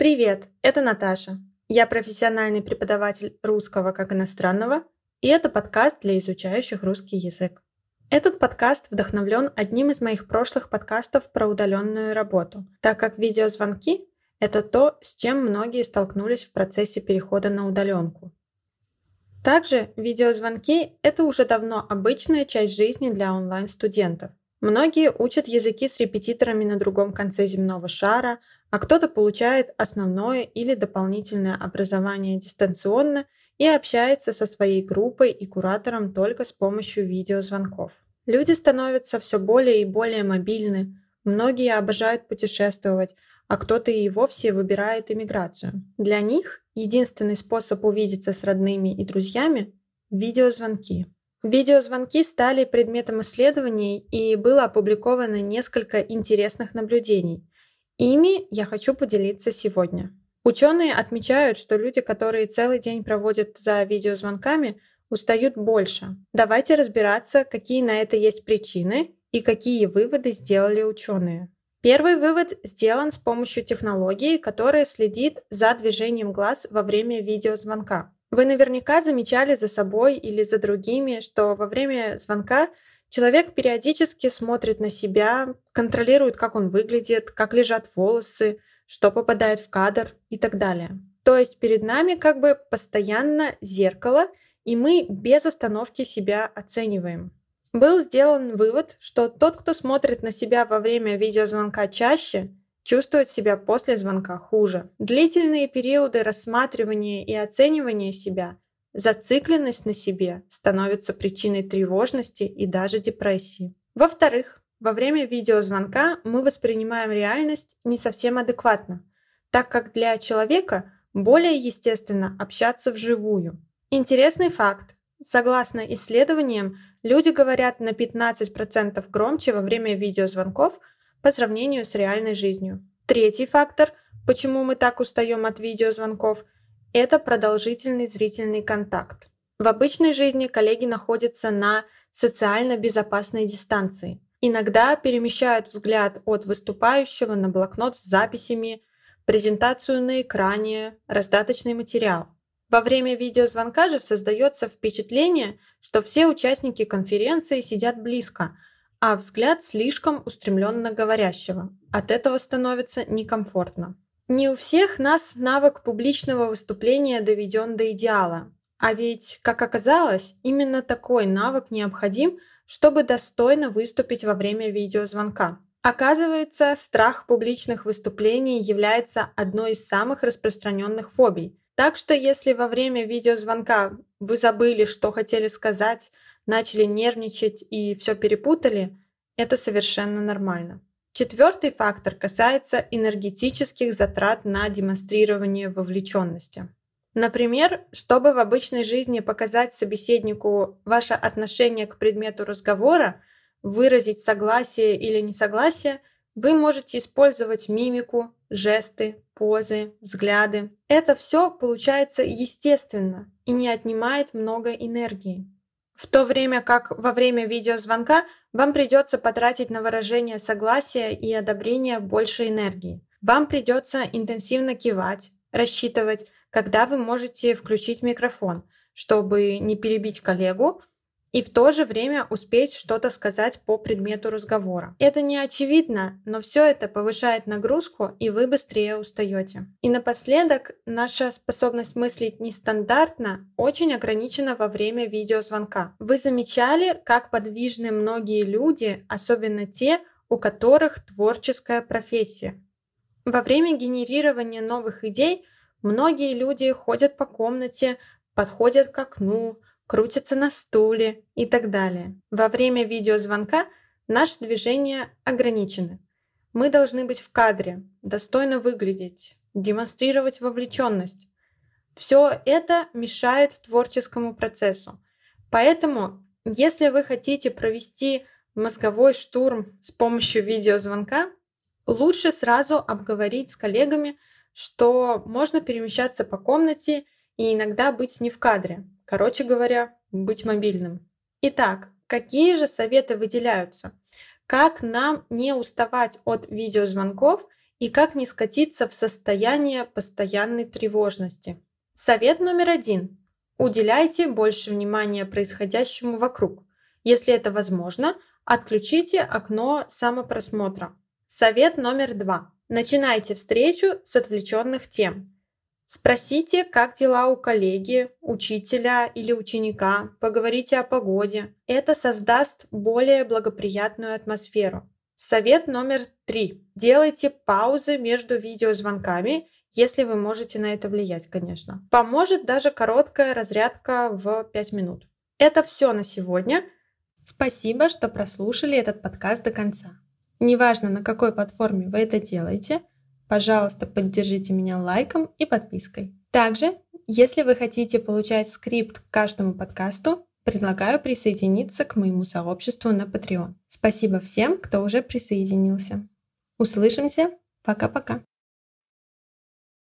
Привет, это Наташа. Я профессиональный преподаватель русского как иностранного, и это подкаст для изучающих русский язык. Этот подкаст вдохновлен одним из моих прошлых подкастов про удаленную работу, так как видеозвонки – это то, с чем многие столкнулись в процессе перехода на удаленку. Также видеозвонки – это уже давно обычная часть жизни для онлайн-студентов. Многие учат языки с репетиторами на другом конце земного шара, а кто-то получает основное или дополнительное образование дистанционно и общается со своей группой и куратором только с помощью видеозвонков. Люди становятся все более и более мобильны, многие обожают путешествовать, а кто-то и вовсе выбирает иммиграцию. Для них единственный способ увидеться с родными и друзьями – видеозвонки. Видеозвонки стали предметом исследований и было опубликовано несколько интересных наблюдений. Ими я хочу поделиться сегодня. Ученые отмечают, что люди, которые целый день проводят за видеозвонками, устают больше. Давайте разбираться, какие на это есть причины и какие выводы сделали ученые. Первый вывод сделан с помощью технологии, которая следит за движением глаз во время видеозвонка. Вы наверняка замечали за собой или за другими, что во время звонка Человек периодически смотрит на себя, контролирует, как он выглядит, как лежат волосы, что попадает в кадр и так далее. То есть перед нами как бы постоянно зеркало, и мы без остановки себя оцениваем. Был сделан вывод, что тот, кто смотрит на себя во время видеозвонка чаще, чувствует себя после звонка хуже. Длительные периоды рассматривания и оценивания себя Зацикленность на себе становится причиной тревожности и даже депрессии. Во-вторых, во время видеозвонка мы воспринимаем реальность не совсем адекватно, так как для человека более естественно общаться вживую. Интересный факт. Согласно исследованиям, люди говорят на 15% громче во время видеозвонков по сравнению с реальной жизнью. Третий фактор, почему мы так устаем от видеозвонков – это продолжительный зрительный контакт. В обычной жизни коллеги находятся на социально безопасной дистанции. Иногда перемещают взгляд от выступающего на блокнот с записями, презентацию на экране, раздаточный материал. Во время видеозвонка же создается впечатление, что все участники конференции сидят близко, а взгляд слишком устремлен на говорящего. От этого становится некомфортно. Не у всех нас навык публичного выступления доведен до идеала. А ведь, как оказалось, именно такой навык необходим, чтобы достойно выступить во время видеозвонка. Оказывается, страх публичных выступлений является одной из самых распространенных фобий. Так что если во время видеозвонка вы забыли, что хотели сказать, начали нервничать и все перепутали, это совершенно нормально. Четвертый фактор касается энергетических затрат на демонстрирование вовлеченности. Например, чтобы в обычной жизни показать собеседнику ваше отношение к предмету разговора, выразить согласие или несогласие, вы можете использовать мимику, жесты, позы, взгляды. Это все получается естественно и не отнимает много энергии. В то время как во время видеозвонка вам придется потратить на выражение согласия и одобрения больше энергии. Вам придется интенсивно кивать, рассчитывать, когда вы можете включить микрофон, чтобы не перебить коллегу, и в то же время успеть что-то сказать по предмету разговора. Это не очевидно, но все это повышает нагрузку, и вы быстрее устаете. И напоследок, наша способность мыслить нестандартно очень ограничена во время видеозвонка. Вы замечали, как подвижны многие люди, особенно те, у которых творческая профессия. Во время генерирования новых идей многие люди ходят по комнате, подходят к окну, крутятся на стуле и так далее. Во время видеозвонка наши движения ограничены. Мы должны быть в кадре, достойно выглядеть, демонстрировать вовлеченность. Все это мешает творческому процессу. Поэтому, если вы хотите провести мозговой штурм с помощью видеозвонка, лучше сразу обговорить с коллегами, что можно перемещаться по комнате и иногда быть не в кадре, Короче говоря, быть мобильным. Итак, какие же советы выделяются? Как нам не уставать от видеозвонков и как не скатиться в состояние постоянной тревожности. Совет номер один. Уделяйте больше внимания происходящему вокруг. Если это возможно, отключите окно самопросмотра. Совет номер два. Начинайте встречу с отвлеченных тем. Спросите, как дела у коллеги, учителя или ученика, поговорите о погоде. Это создаст более благоприятную атмосферу. Совет номер три. Делайте паузы между видеозвонками, если вы можете на это влиять, конечно. Поможет даже короткая разрядка в 5 минут. Это все на сегодня. Спасибо, что прослушали этот подкаст до конца. Неважно, на какой платформе вы это делаете – Пожалуйста, поддержите меня лайком и подпиской. Также, если вы хотите получать скрипт к каждому подкасту, предлагаю присоединиться к моему сообществу на Patreon. Спасибо всем, кто уже присоединился. Услышимся. Пока-пока.